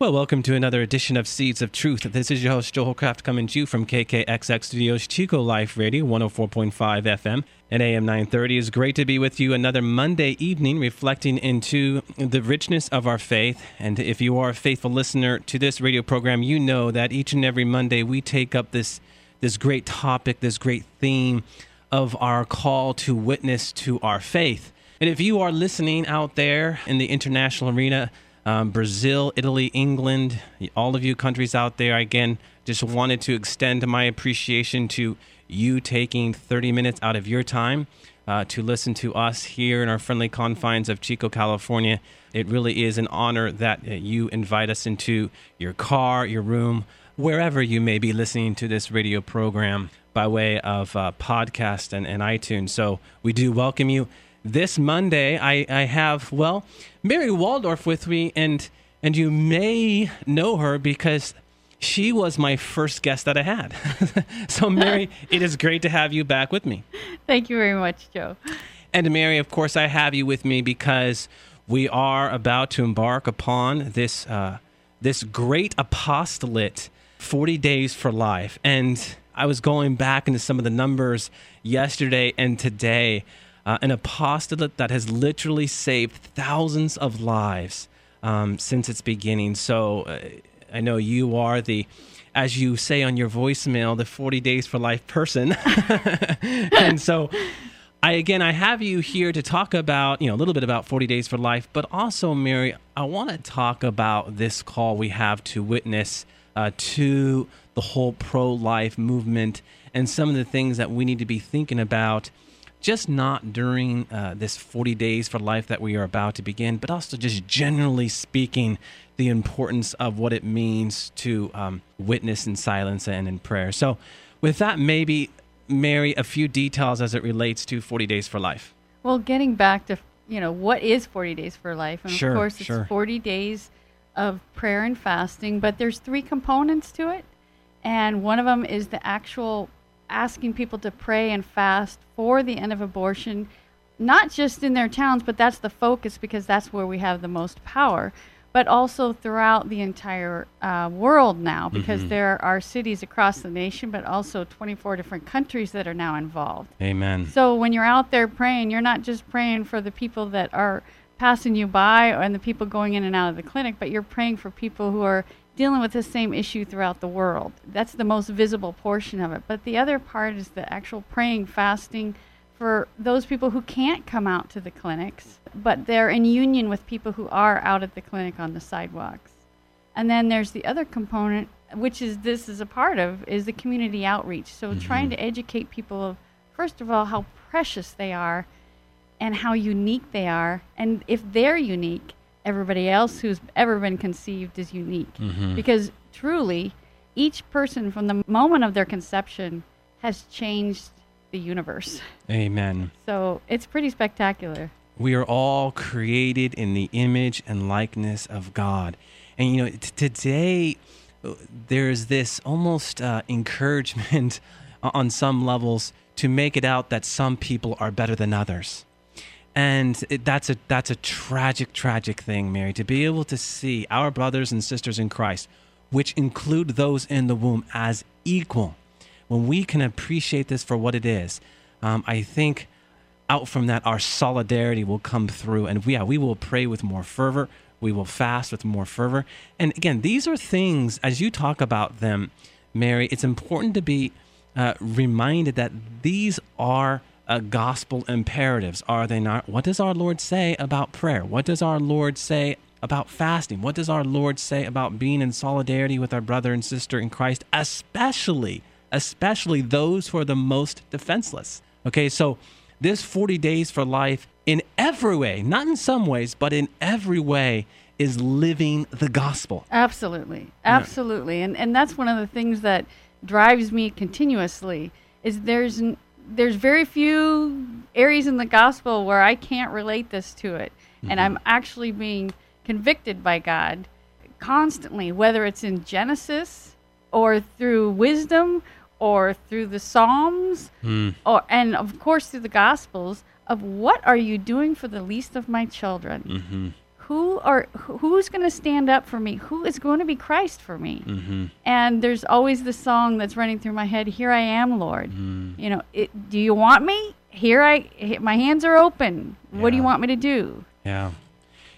Well, welcome to another edition of Seeds of Truth. This is your host, Joe Hollcraft, coming to you from KKXX Studios, Chico Life Radio, 104.5 FM and AM 930. It's great to be with you another Monday evening, reflecting into the richness of our faith. And if you are a faithful listener to this radio program, you know that each and every Monday we take up this, this great topic, this great theme of our call to witness to our faith. And if you are listening out there in the international arena, um, Brazil, Italy, England, all of you countries out there, again, just wanted to extend my appreciation to you taking 30 minutes out of your time uh, to listen to us here in our friendly confines of Chico, California. It really is an honor that uh, you invite us into your car, your room, wherever you may be listening to this radio program by way of uh, podcast and, and iTunes. So we do welcome you this Monday, I, I have, well, Mary Waldorf with me, and, and you may know her because she was my first guest that I had. so, Mary, it is great to have you back with me. Thank you very much, Joe. And, Mary, of course, I have you with me because we are about to embark upon this, uh, this great apostolate 40 Days for Life. And I was going back into some of the numbers yesterday and today uh, an apostolate that has literally saved thousands of lives um, since its beginning. So uh, I know you are the, as you say on your voicemail, the 40 Days for Life person. and so. I again, I have you here to talk about, you know, a little bit about 40 Days for Life, but also, Mary, I want to talk about this call we have to witness uh, to the whole pro-life movement and some of the things that we need to be thinking about just not during uh, this 40 days for life that we are about to begin, but also just generally speaking, the importance of what it means to um, witness in silence and in prayer. So, with that, maybe, Mary, a few details as it relates to 40 days for life. Well, getting back to, you know, what is 40 days for life? And sure, of course, it's sure. 40 days of prayer and fasting, but there's three components to it. And one of them is the actual asking people to pray and fast for the end of abortion, not just in their towns, but that's the focus because that's where we have the most power, but also throughout the entire uh, world now because Mhm. there are cities across the nation, but also 24 different countries that are now involved. Amen. So when you're out there praying, you're not just praying for the people that are passing you by and the people going in and out of the clinic, but you're praying for people who are dealing with the same issue throughout the world. That's the most visible portion of it. But the other part is the actual praying, fasting for those people who can't come out to the clinics, but they're in union with people who are out at the clinic on the sidewalks. And then there's the other component, which is this is a part of, is the community outreach. So mm-hmm. trying to educate people of, first of all, how precious they are and how unique they are. And if they're unique, everybody else who's ever been conceived is unique. Mhm. Because truly, each person from the moment of their conception has changed the universe. Amen. So it's pretty spectacular. We are all created in the image and likeness of God. And, you know, t- today there's this almost uh, encouragement on some levels to make it out that some people are better than others. And it, that's a that's a tragic, tragic thing, Mary, to be able to see our brothers and sisters in Christ, which include those in the womb, as equal. When we can appreciate this for what it is, um, I think out from that our solidarity will come through. And we, yeah we will pray with more fervor. We will fast with more fervor. And again these are things as you talk about them mary it's important to be uh, reminded that these are uh, gospel imperatives are they not what does our lord say about prayer what does our lord say about fasting what does our lord say about being in solidarity with our brother and sister in christ especially especially those who are the most defenseless okay so this 40 days for life in every way, not in some ways, but in every way, is living the gospel. Absolutely. Absolutely. And and that's one of the things that drives me continuously is there's there's very few areas in the gospel where I can't relate this to it, and I'm actually being convicted by God constantly, whether it's in Genesis or through wisdom or through the Psalms Mm. or and of course through the Gospels of what are you doing for the least of my children? Mm-hmm. Who are who's going to stand up for me? Who is going to be Christ for me? Mm-hmm. And there's always the song that's running through my head, "Here I am, Lord." Mm. You know, it, do you want me? Here I my hands are open. What do you want me to do? Yeah.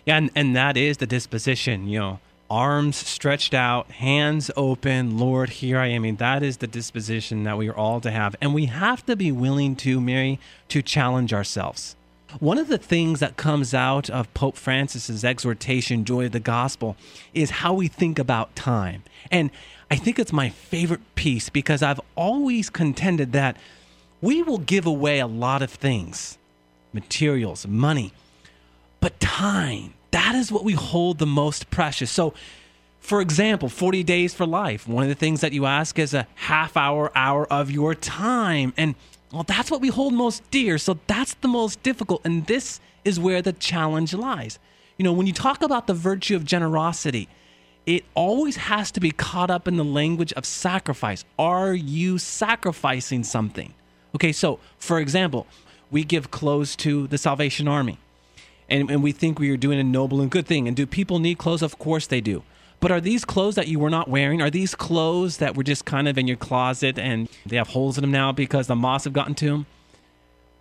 Yeah, and, and that is the disposition, you know, arms stretched out, hands open, Lord, here I am. I mean, that is the disposition that we are all to have. And we have to be willing to, Mary, to challenge ourselves. One of the things that comes out of Pope Francis's exhortation, Joy of the Gospel, is how we think about time. And I think it's my favorite piece because I've always contended that we will give away a lot of things materials, money, but time, that is what we hold the most precious. So, for example, 40 days for life, one of the things that you ask is a half hour, hour of your time. And well, that's what we hold most dear. So that's the most difficult. And this is where the challenge lies. You know, when you talk about the virtue of generosity, it always has to be caught up in the language of sacrifice. Are you sacrificing something? Okay, so for example, we give clothes to the Salvation Army and, and we think we are doing a noble and good thing. And do people need clothes? Of course they do. But are these clothes that you were not wearing? Are these clothes that were just kind of in your closet and they have holes in them now because the moths have gotten to them?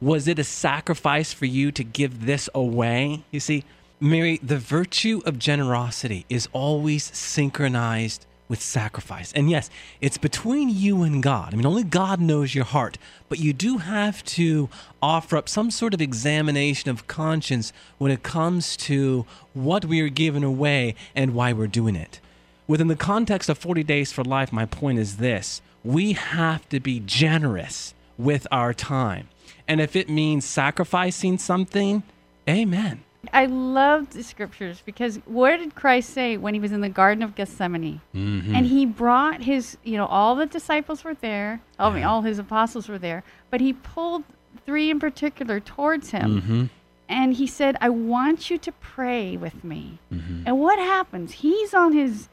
Was it a sacrifice for you to give this away? You see, Mary, the virtue of generosity is always synchronized with sacrifice. And yes, it's between you and God. I mean, only God knows your heart, but you do have to offer up some sort of examination of conscience when it comes to what we are giving away and why we're doing it. Within the context of 40 Days for Life, my point is this we have to be generous with our time. And if it means sacrificing something, amen. I love the scriptures because what did Christ say when he was in the Garden of Gethsemane? Mm-hmm. And he brought his, you know, all the disciples were there. I mean, all his apostles were there. But he pulled three in particular towards him. Mm-hmm. And he said, I want you to pray with me. Mm-hmm. And what happens? He's on his,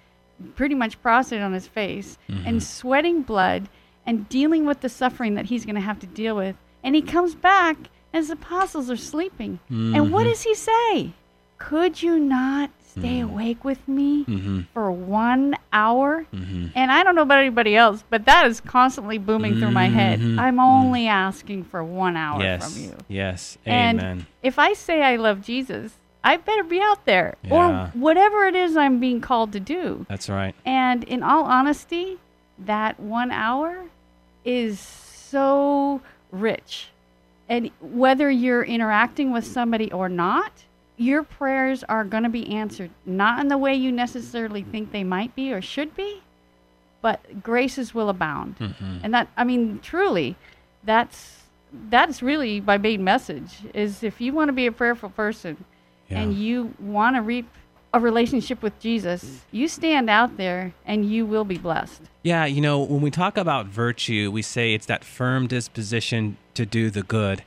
pretty much prostrate on his face Mm-hmm. and sweating blood and dealing with the suffering that he's going to have to deal with. And he comes back his apostles are sleeping. And what Mhm. does he say? Could you not stay awake with me Mm-hmm. for one hour? Mm-hmm. And I don't know about anybody else, but that is constantly booming through my head. Mhm. I'm only asking for one hour Yes. from you. Yes. And Amen. if I say I love Jesus, I better be out there Yeah. or whatever it is I'm being called to do. That's right. And in all honesty, that one hour is so rich. And whether you're interacting with somebody or not, your prayers are going to be answered, not in the way you necessarily think they might be or should be, but graces will abound. Mm-hmm. And that, I mean, truly, that's that's really my main message is if you want to be a prayerful person Yeah. and you want to reap a relationship with Jesus, you stand out there and you will be blessed. Yeah, you know, when we talk about virtue, we say it's that firm disposition to do the good.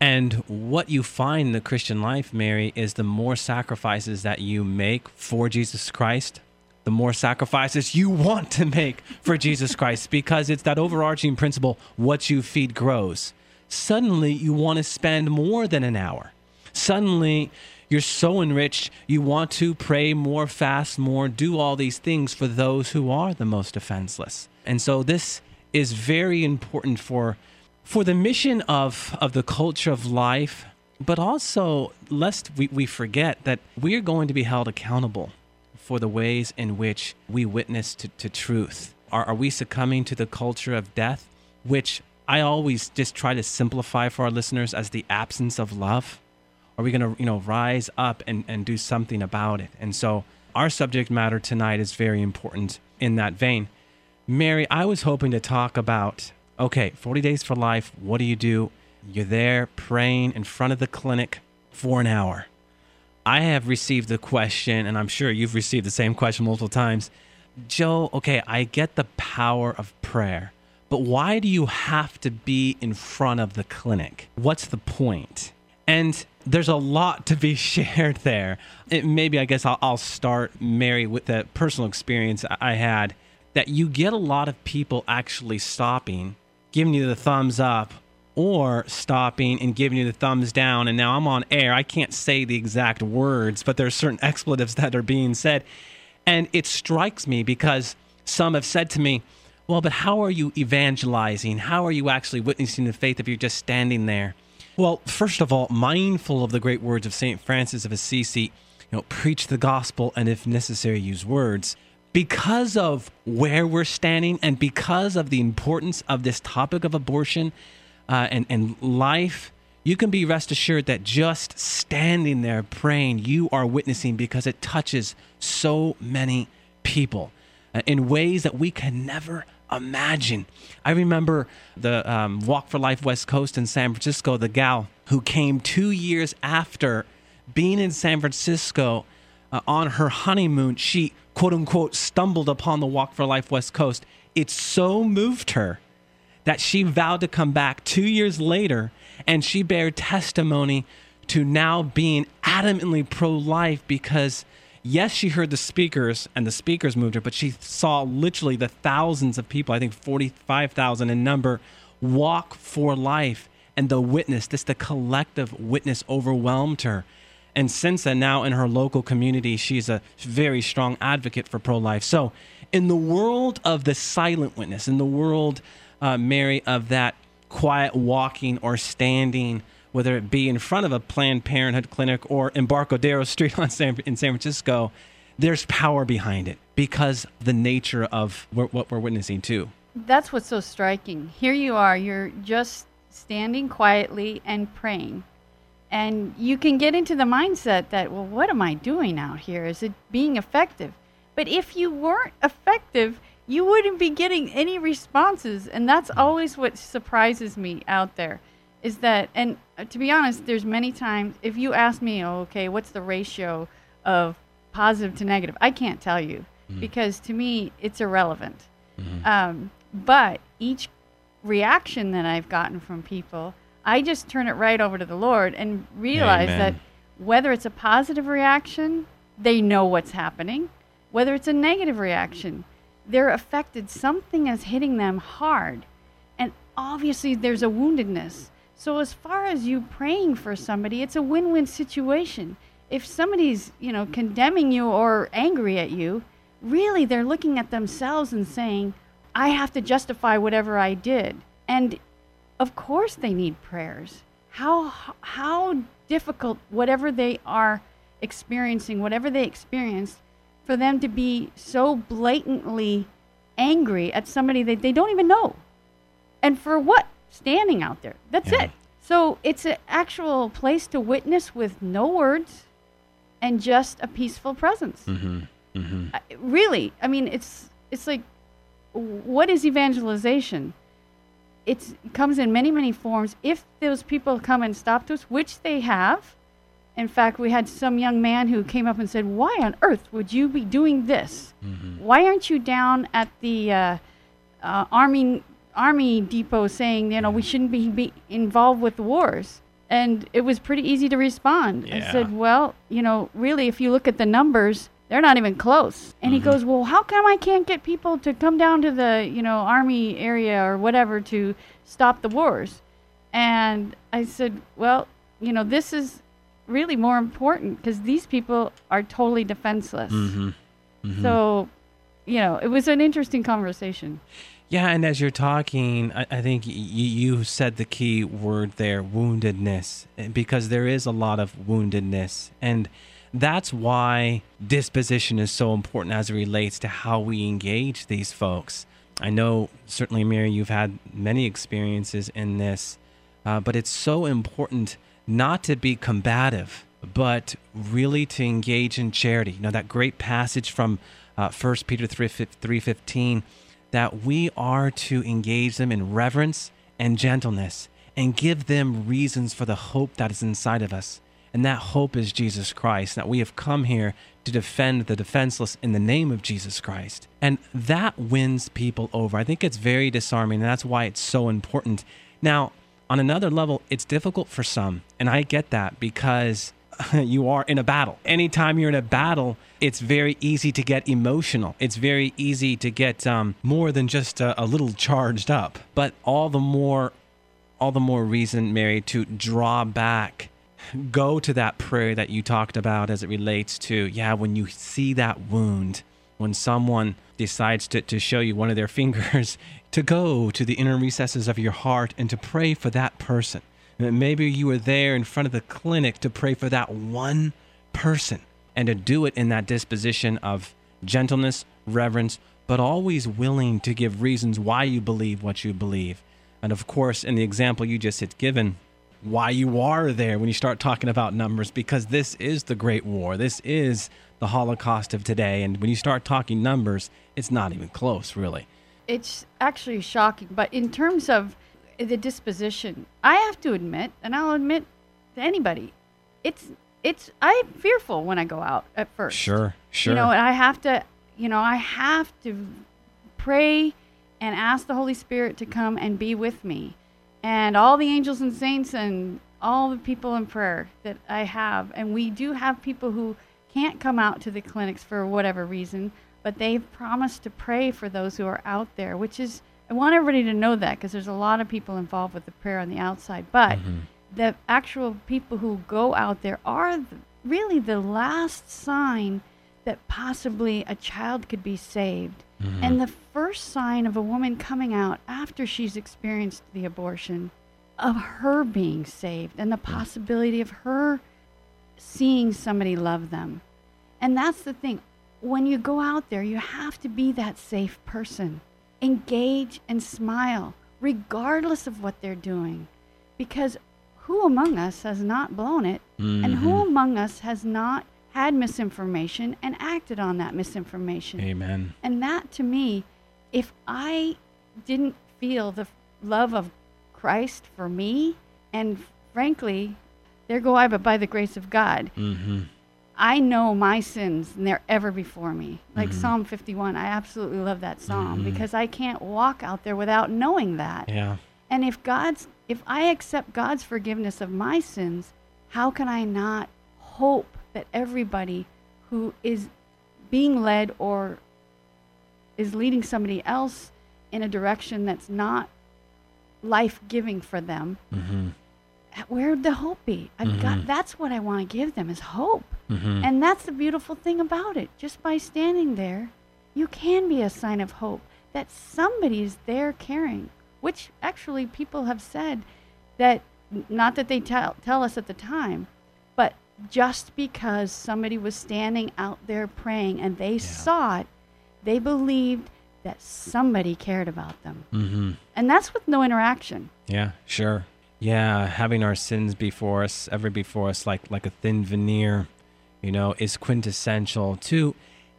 And what you find in the Christian life, Mary, is the more sacrifices that you make for Jesus Christ, the more sacrifices you want to make for Jesus Christ, because it's that overarching principle what you feed grows. Suddenly, you want to spend more than an hour. Suddenly, you're so enriched, you want to pray more, fast more, do all these things for those who are the most defenseless. And so, this is very important for for the mission of of the culture of life but also lest we, we forget that we're going to be held accountable for the ways in which we witness to, to truth. Are, are we succumbing to the culture of death which i always just try to simplify for our listeners as the absence of love? Are we going to you know rise up and, and do something about it? And so our subject matter tonight is very important in that vein. Mary, I was hoping to talk about okay, 40 days for life. What do you do? You're there praying in front of the clinic for an hour. I have received the question, and I'm sure you've received the same question multiple times. Joe, okay, I get the power of prayer, but why do you have to be in front of the clinic? What's the point? And there's a lot to be shared there. It, maybe I guess I'll, I'll start, Mary, with the personal experience I had that you get a lot of people actually stopping, giving you the thumbs up, or stopping and giving you the thumbs down. And now I'm on air. I can't say the exact words, but there's certain expletives that are being said. And it strikes me because some have said to me, well, but how are you evangelizing? How are you actually witnessing the faith if you're just standing there? Well, first of all, mindful of the great words of St. Francis of Assisi, you know, preach the gospel and if necessary, use words. Because of where we're standing and because of the importance of this topic of abortion uh, and, and life, you can be rest assured that just standing there praying, you are witnessing because it touches so many people uh, in ways that we can never imagine. I remember the um, Walk for Life West Coast in San Francisco, the gal who came two years after being in San Francisco uh, on her honeymoon. She, quote unquote, stumbled upon the Walk for Life West Coast. It so moved her that she vowed to come back two years later and she bared testimony to now being adamantly pro life because yes, she heard the speakers and the speakers moved her, but she saw literally the thousands of people, I think 45,000 in number, walk for life. And the witness, this the collective witness overwhelmed her. And since then, now in her local community, she's a very strong advocate for pro life. So, in the world of the silent witness, in the world, uh, Mary, of that quiet walking or standing, whether it be in front of a Planned Parenthood clinic or Embarcadero Street San, in San Francisco, there's power behind it because the nature of what we're witnessing too. That's what's so striking. Here you are, you're just standing quietly and praying. And you can get into the mindset that, well, what am I doing out here? Is it being effective? But if you weren't effective, you wouldn't be getting any responses. And that's always what surprises me out there is that, and uh, to be honest, there's many times if you ask me, oh, okay, what's the ratio of positive to negative? I can't tell you mm-hmm. because to me it's irrelevant. Mm-hmm. Um, but each reaction that I've gotten from people, I just turn it right over to the Lord and realize Amen. that whether it's a positive reaction, they know what's happening. Whether it's a negative reaction, they're affected. Something is hitting them hard. And obviously, there's a woundedness. So as far as you praying for somebody, it's a win-win situation. If somebody's, you know, condemning you or angry at you, really they're looking at themselves and saying, I have to justify whatever I did. And of course they need prayers. How how difficult whatever they are experiencing, whatever they experienced, for them to be so blatantly angry at somebody that they don't even know. And for what? standing out there. That's yeah. it. So it's an actual place to witness with no words and just a peaceful presence. Mm-hmm. Mm-hmm. Uh, really, I mean, it's it's like, what is evangelization? It comes in many many forms. If those people come and stop to us, which they have, in fact, we had some young man who came up and said, "Why on earth would you be doing this? Mm-hmm. Why aren't you down at the uh, uh, army army depot saying, you know, we shouldn't be, be involved with the wars. And it was pretty easy to respond. Yeah. I said, well, you know, really, if you look at the numbers, they're not even close. And mm-hmm. he goes, well, how come I can't get people to come down to the, you know, army area or whatever to stop the wars? And I said, well, you know, this is really more important because these people are totally defenseless. Mm-hmm. Mm-hmm. So, you know, it was an interesting conversation. Yeah, and as you're talking, I, I think y- you said the key word there woundedness, because there is a lot of woundedness. And that's why disposition is so important as it relates to how we engage these folks. I know, certainly, Mary, you've had many experiences in this, uh, but it's so important not to be combative, but really to engage in charity. You know, that great passage from uh, 1 Peter 3, 3.15, that we are to engage them in reverence and gentleness and give them reasons for the hope that is inside of us. And that hope is Jesus Christ, that we have come here to defend the defenseless in the name of Jesus Christ. And that wins people over. I think it's very disarming, and that's why it's so important. Now, on another level, it's difficult for some, and I get that because you are in a battle. Anytime you're in a battle, it's very easy to get emotional. It's very easy to get um, more than just a, a little charged up. But all the more, all the more reason, Mary, to draw back. Go to that prayer that you talked about as it relates to, yeah, when you see that wound, when someone decides to, to show you one of their fingers, to go to the inner recesses of your heart and to pray for that person Maybe you were there in front of the clinic to pray for that one person and to do it in that disposition of gentleness, reverence, but always willing to give reasons why you believe what you believe. And of course, in the example you just had given, why you are there when you start talking about numbers, because this is the Great War. This is the Holocaust of today. And when you start talking numbers, it's not even close, really. It's actually shocking. But in terms of the disposition. I have to admit, and I'll admit to anybody, it's it's I'm fearful when I go out at first. Sure, sure. You know, and I have to, you know, I have to pray and ask the Holy Spirit to come and be with me, and all the angels and saints and all the people in prayer that I have, and we do have people who can't come out to the clinics for whatever reason, but they've promised to pray for those who are out there, which is I want everybody to know that because there's a lot of people involved with the prayer on the outside. But mm-hmm. the actual people who go out there are the, really the last sign that possibly a child could be saved. Mm-hmm. And the first sign of a woman coming out after she's experienced the abortion of her being saved and the possibility of her seeing somebody love them. And that's the thing. When you go out there, you have to be that safe person engage and smile, regardless of what they're doing. Because who among us has not blown it? Mm-hmm. And who mm-hmm. among us has not had misinformation and acted on that misinformation? Amen. And that to me, if I didn't feel the love of Christ for me, and frankly, there go I, but by the grace of God. Mm-hmm. I know my sins and they're ever before me. Like mm-hmm. Psalm 51, I absolutely love that psalm mm-hmm. because I can't walk out there without knowing that. Yeah. And if God's if I accept God's forgiveness of my sins, how can I not hope that everybody who is being led or is leading somebody else in a direction that's not life-giving for them? Mm-hmm where would the hope be? I've mm-hmm. got that's what I want to give them is hope. Mm-hmm. And that's the beautiful thing about it. Just by standing there, you can be a sign of hope that somebody's there caring, which actually people have said that not that they tell tell us at the time, just because somebody was standing out there praying and they yeah. saw it, they believed that somebody cared about them. Mm-hmm. And that's with no interaction. Yeah, sure. Yeah, having our sins before us, ever before us, like like a thin veneer, you know, is quintessential to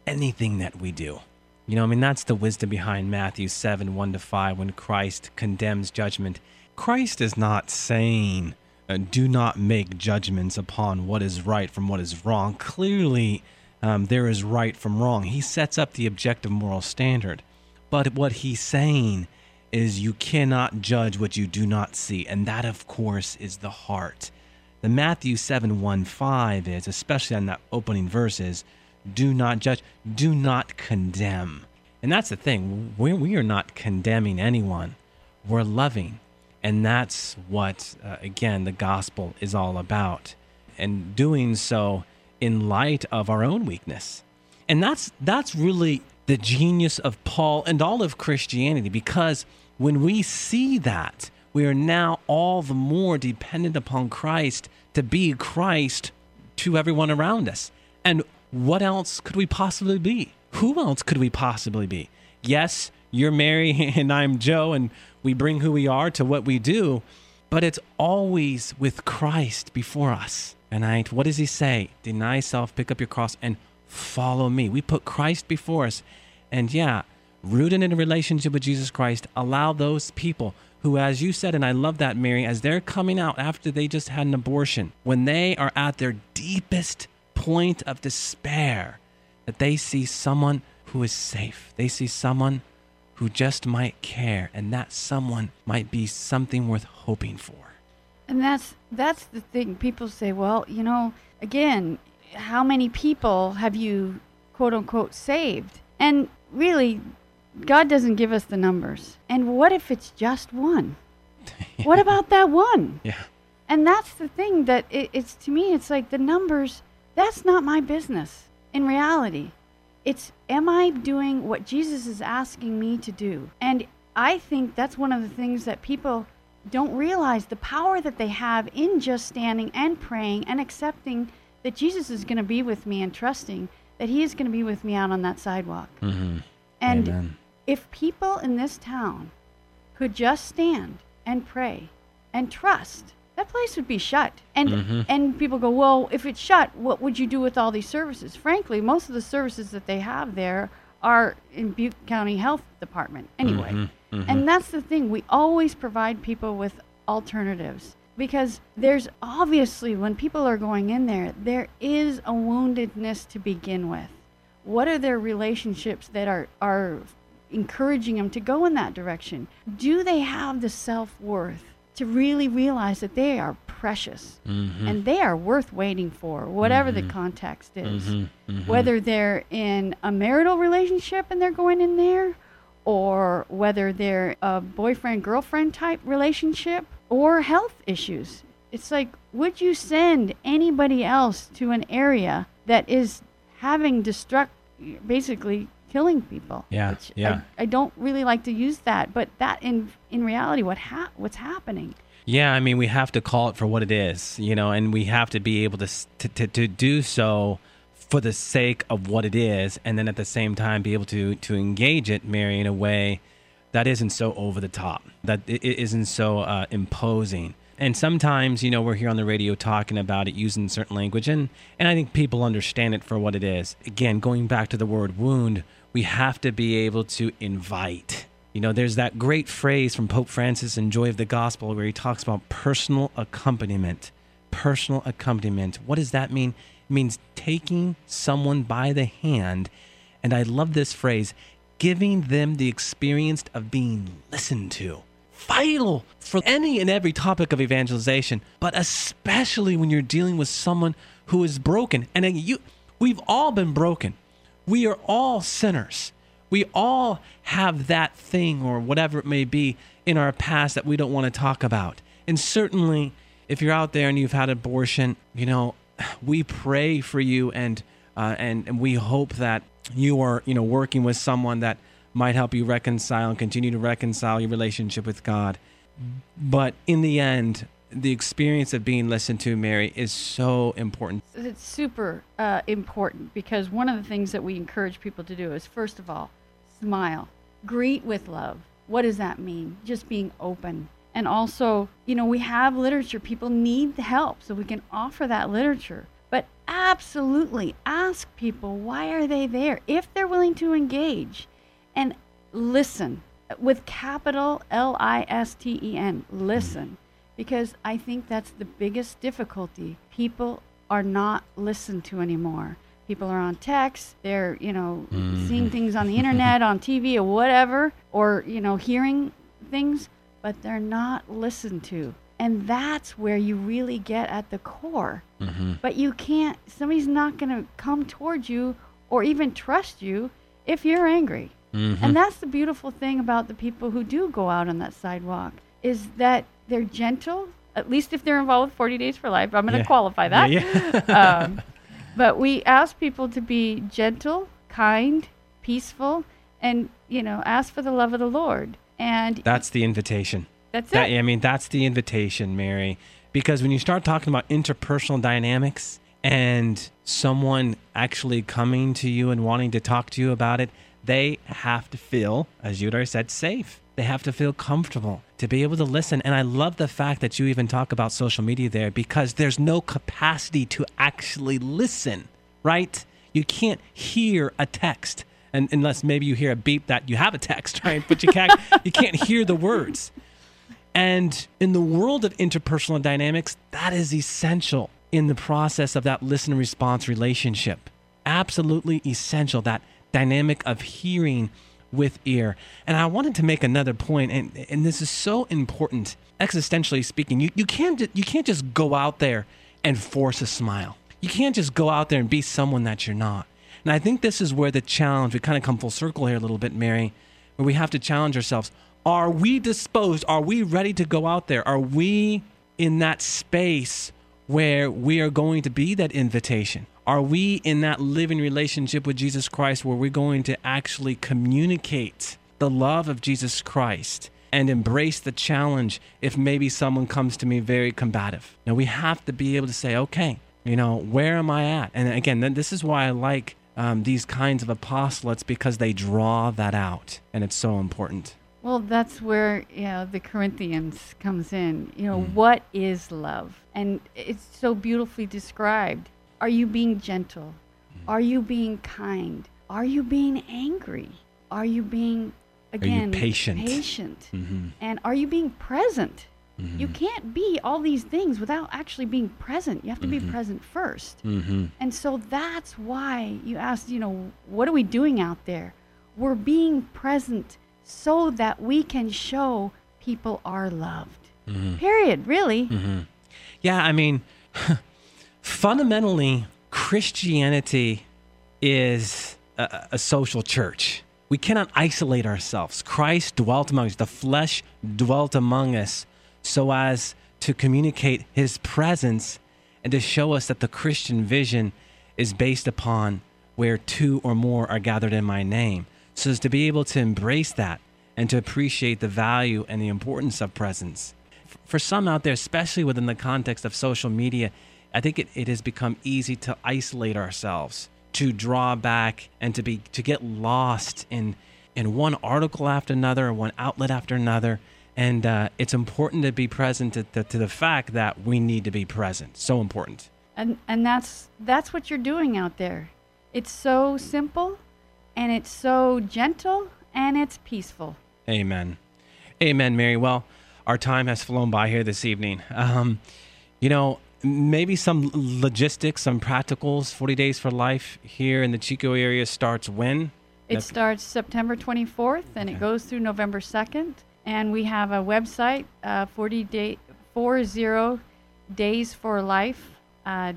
anything that we do. You know, I mean, that's the wisdom behind Matthew 7 1 to 5 when Christ condemns judgment. Christ is not saying, uh, do not make judgments upon what is right from what is wrong. Clearly, um, there is right from wrong. He sets up the objective moral standard. But what he's saying is you cannot judge what you do not see. And that, of course, is the heart. The Matthew 7 1 5 is, especially on that opening verses, do not judge, do not condemn. And that's the thing. We, we are not condemning anyone, we're loving. And that's what, uh, again, the gospel is all about. And doing so in light of our own weakness. And that's that's really the genius of Paul and all of Christianity because when we see that, we are now all the more dependent upon Christ to be Christ to everyone around us. And what else could we possibly be? Who else could we possibly be? Yes, you're Mary and I'm Joe, and we bring who we are to what we do, but it's always with Christ before us. And I, what does he say? Deny self, pick up your cross, and follow me. We put Christ before us. And yeah, rooted in a relationship with Jesus Christ, allow those people who, as you said, and I love that, Mary, as they're coming out after they just had an abortion, when they are at their deepest point of despair that they see someone who is safe. They see someone who just might care, and that someone might be something worth hoping for. And that's that's the thing. People say, well, you know, again, how many people have you quote unquote saved? And really, God doesn't give us the numbers. And what if it's just one? What about that one? Yeah. And that's the thing that it, it's to me, it's like the numbers, that's not my business in reality. It's, am I doing what Jesus is asking me to do? And I think that's one of the things that people don't realize the power that they have in just standing and praying and accepting that Jesus is going to be with me and trusting that He is going to be with me out on that sidewalk. Mm-hmm. And Amen. if people in this town could just stand and pray and trust, that place would be shut. And Mhm. and people go, well, if it's shut, what would you do with all these services? Frankly, most of the services that they have there are in Butte County Health Department anyway. Mhm, mhm. And that's the thing. We always provide people with alternatives because there's obviously when people are going in there, there is a woundedness to begin with. What are their relationships that are are encouraging them to go in that direction? Do they have the self-worth to really realize that they are precious Mhm. and they are worth waiting for, whatever the Mhm. context is? Mhm, mhm. whether they're in a marital relationship and they're going in there, or whether they're a boyfriend girlfriend type relationship, or health issues. It's like, would you send anybody else to an area that is having destruct, basically killing people? Yeah, yeah. I, I don't really like to use that, but that in in reality, what ha- what's happening? Yeah, I mean, we have to call it for what it is, you know, and we have to be able to, to, to, to do so for the sake of what it is, and then at the same time be able to, to engage it, Mary, in a way that isn't so over the top, that it it isn't so uh, imposing. And sometimes, you know, we're here on the radio talking about it using certain language, and, and I think people understand it for what it is. Again, going back to the word wound, we have to be able to invite. You know, there's that great phrase from Pope Francis in Joy of the Gospel where he talks about personal accompaniment. Personal accompaniment. What does that mean? It means taking someone by the hand, and I love this phrase, giving them the experience of being listened to. Vital for any and every topic of evangelization, but especially when you're dealing with someone who is broken. And you, we've all been broken. We are all sinners. We all have that thing or whatever it may be in our past that we don't want to talk about. And certainly, if you're out there and you've had abortion, you know, we pray for you and uh, and and we hope that you are you know working with someone that might help you reconcile and continue to reconcile your relationship with God. But in the end, the experience of being listened to, Mary, is so important. it's super uh, important because one of the things that we encourage people to do is first of all smile. Greet with love. What does that mean? Just being open. And also you know we have literature. People need help so we can offer that literature. But absolutely ask people why are they there? If they're willing to engage and listen with capital L I S T E N listen because I think that's the biggest difficulty. People are not listened to anymore. People are on text, they're, you know, mm-hmm. seeing things on the internet, on TV or whatever, or, you know, hearing things, but they're not listened to. And that's where you really get at the core. Mm-hmm. But you can't, somebody's not going to come towards you or even trust you if you're angry. Mm-hmm. And that's the beautiful thing about the people who do go out on that sidewalk is that they're gentle, at least if they're involved with 40 Days for Life. I'm going to Yeah. qualify that. Yeah, yeah. um, but we ask people to be gentle, kind, peaceful, and, you know, ask for the love of the Lord. And That's the invitation. that's That, it. I mean, that's the invitation, Mary. Because when you start talking about interpersonal dynamics and someone actually coming to you and wanting to talk to you about it, they have to feel, as you already said, safe. They have to feel comfortable to be able to listen. And I love the fact that you even talk about social media there because there's no capacity to actually listen, right? You can't hear a text. And unless maybe you hear a beep that you have a text, right? But you can't you can't hear the words. And in the world of interpersonal dynamics, that is essential. in the process of that listen and response relationship. Absolutely essential, that dynamic of hearing with ear. And I wanted to make another point, and, and this is so important, existentially speaking. You, you, can't, you can't just go out there and force a smile. You can't just go out there and be someone that you're not. And I think this is where the challenge, we kind of come full circle here a little bit, Mary, where we have to challenge ourselves. Are we disposed? Are we ready to go out there? Are we in that space where we are going to be that invitation? Are we in that living relationship with Jesus Christ where we're going to actually communicate the love of Jesus Christ and embrace the challenge if maybe someone comes to me very combative? Now, we have to be able to say, okay, you know, where am I at? And again, this is why I like um, these kinds of apostolates because they draw that out, and it's so important. Well, that's where you know the Corinthians comes in. You know, mm. what is love? And it's so beautifully described. Are you being gentle? Mm. Are you being kind? Are you being angry? Are you being again you patient? Patient. Mm-hmm. And are you being present? Mm-hmm. You can't be all these things without actually being present. You have to mm-hmm. be present 1st mm-hmm. And so that's why you asked, you know, what are we doing out there? We're being present so that we can show people are loved. Mm-hmm. Period, really. Mm-hmm. Yeah, I mean, fundamentally, Christianity is a, a social church. We cannot isolate ourselves. Christ dwelt among us, the flesh dwelt among us so as to communicate his presence and to show us that the Christian vision is based upon where two or more are gathered in my name. So as to be able to embrace that and to appreciate the value and the importance of presence. For some out there, especially within the context of social media, I think it, it has become easy to isolate ourselves, to draw back and to be to get lost in in one article after another one outlet after another and uh, it's important to be present to the, to the fact that we need to be present. So important. And and that's that's what you're doing out there. It's so simple, and it's so gentle, and it's peaceful. Amen. Amen, Mary. Well, our time has flown by here this evening. Um, you know, maybe some logistics, some practicals. Forty Days for Life here in the Chico area starts when? It starts September 24th, and okay. it goes through November 2nd and we have a website, uh, 40 day 40 days for life uh,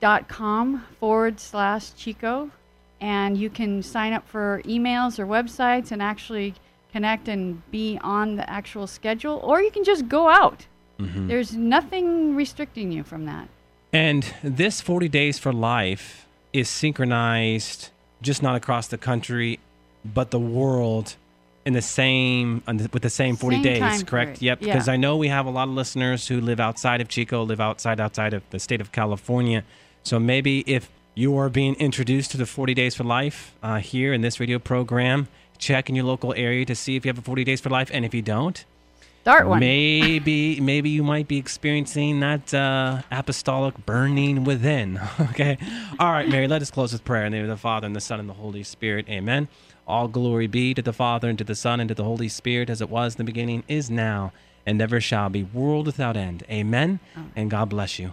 dot com forward slash Chico, and you can sign up for emails or websites and actually connect and be on the actual schedule, or you can just go out. Mm-hmm. There's nothing restricting you from that. And this 40 days for life is synchronized just not across the country, but the world in the same with the same 40 same days correct yep yeah. because i know we have a lot of listeners who live outside of chico live outside outside of the state of california so maybe if you are being introduced to the 40 days for life uh, here in this radio program check in your local area to see if you have a 40 days for life and if you don't start one maybe maybe you might be experiencing that uh, apostolic burning within okay all right mary let us close with prayer in the name of the father and the son and the holy spirit amen all glory be to the Father, and to the Son, and to the Holy Spirit, as it was in the beginning, is now, and ever shall be, world without end. Amen. And God bless you.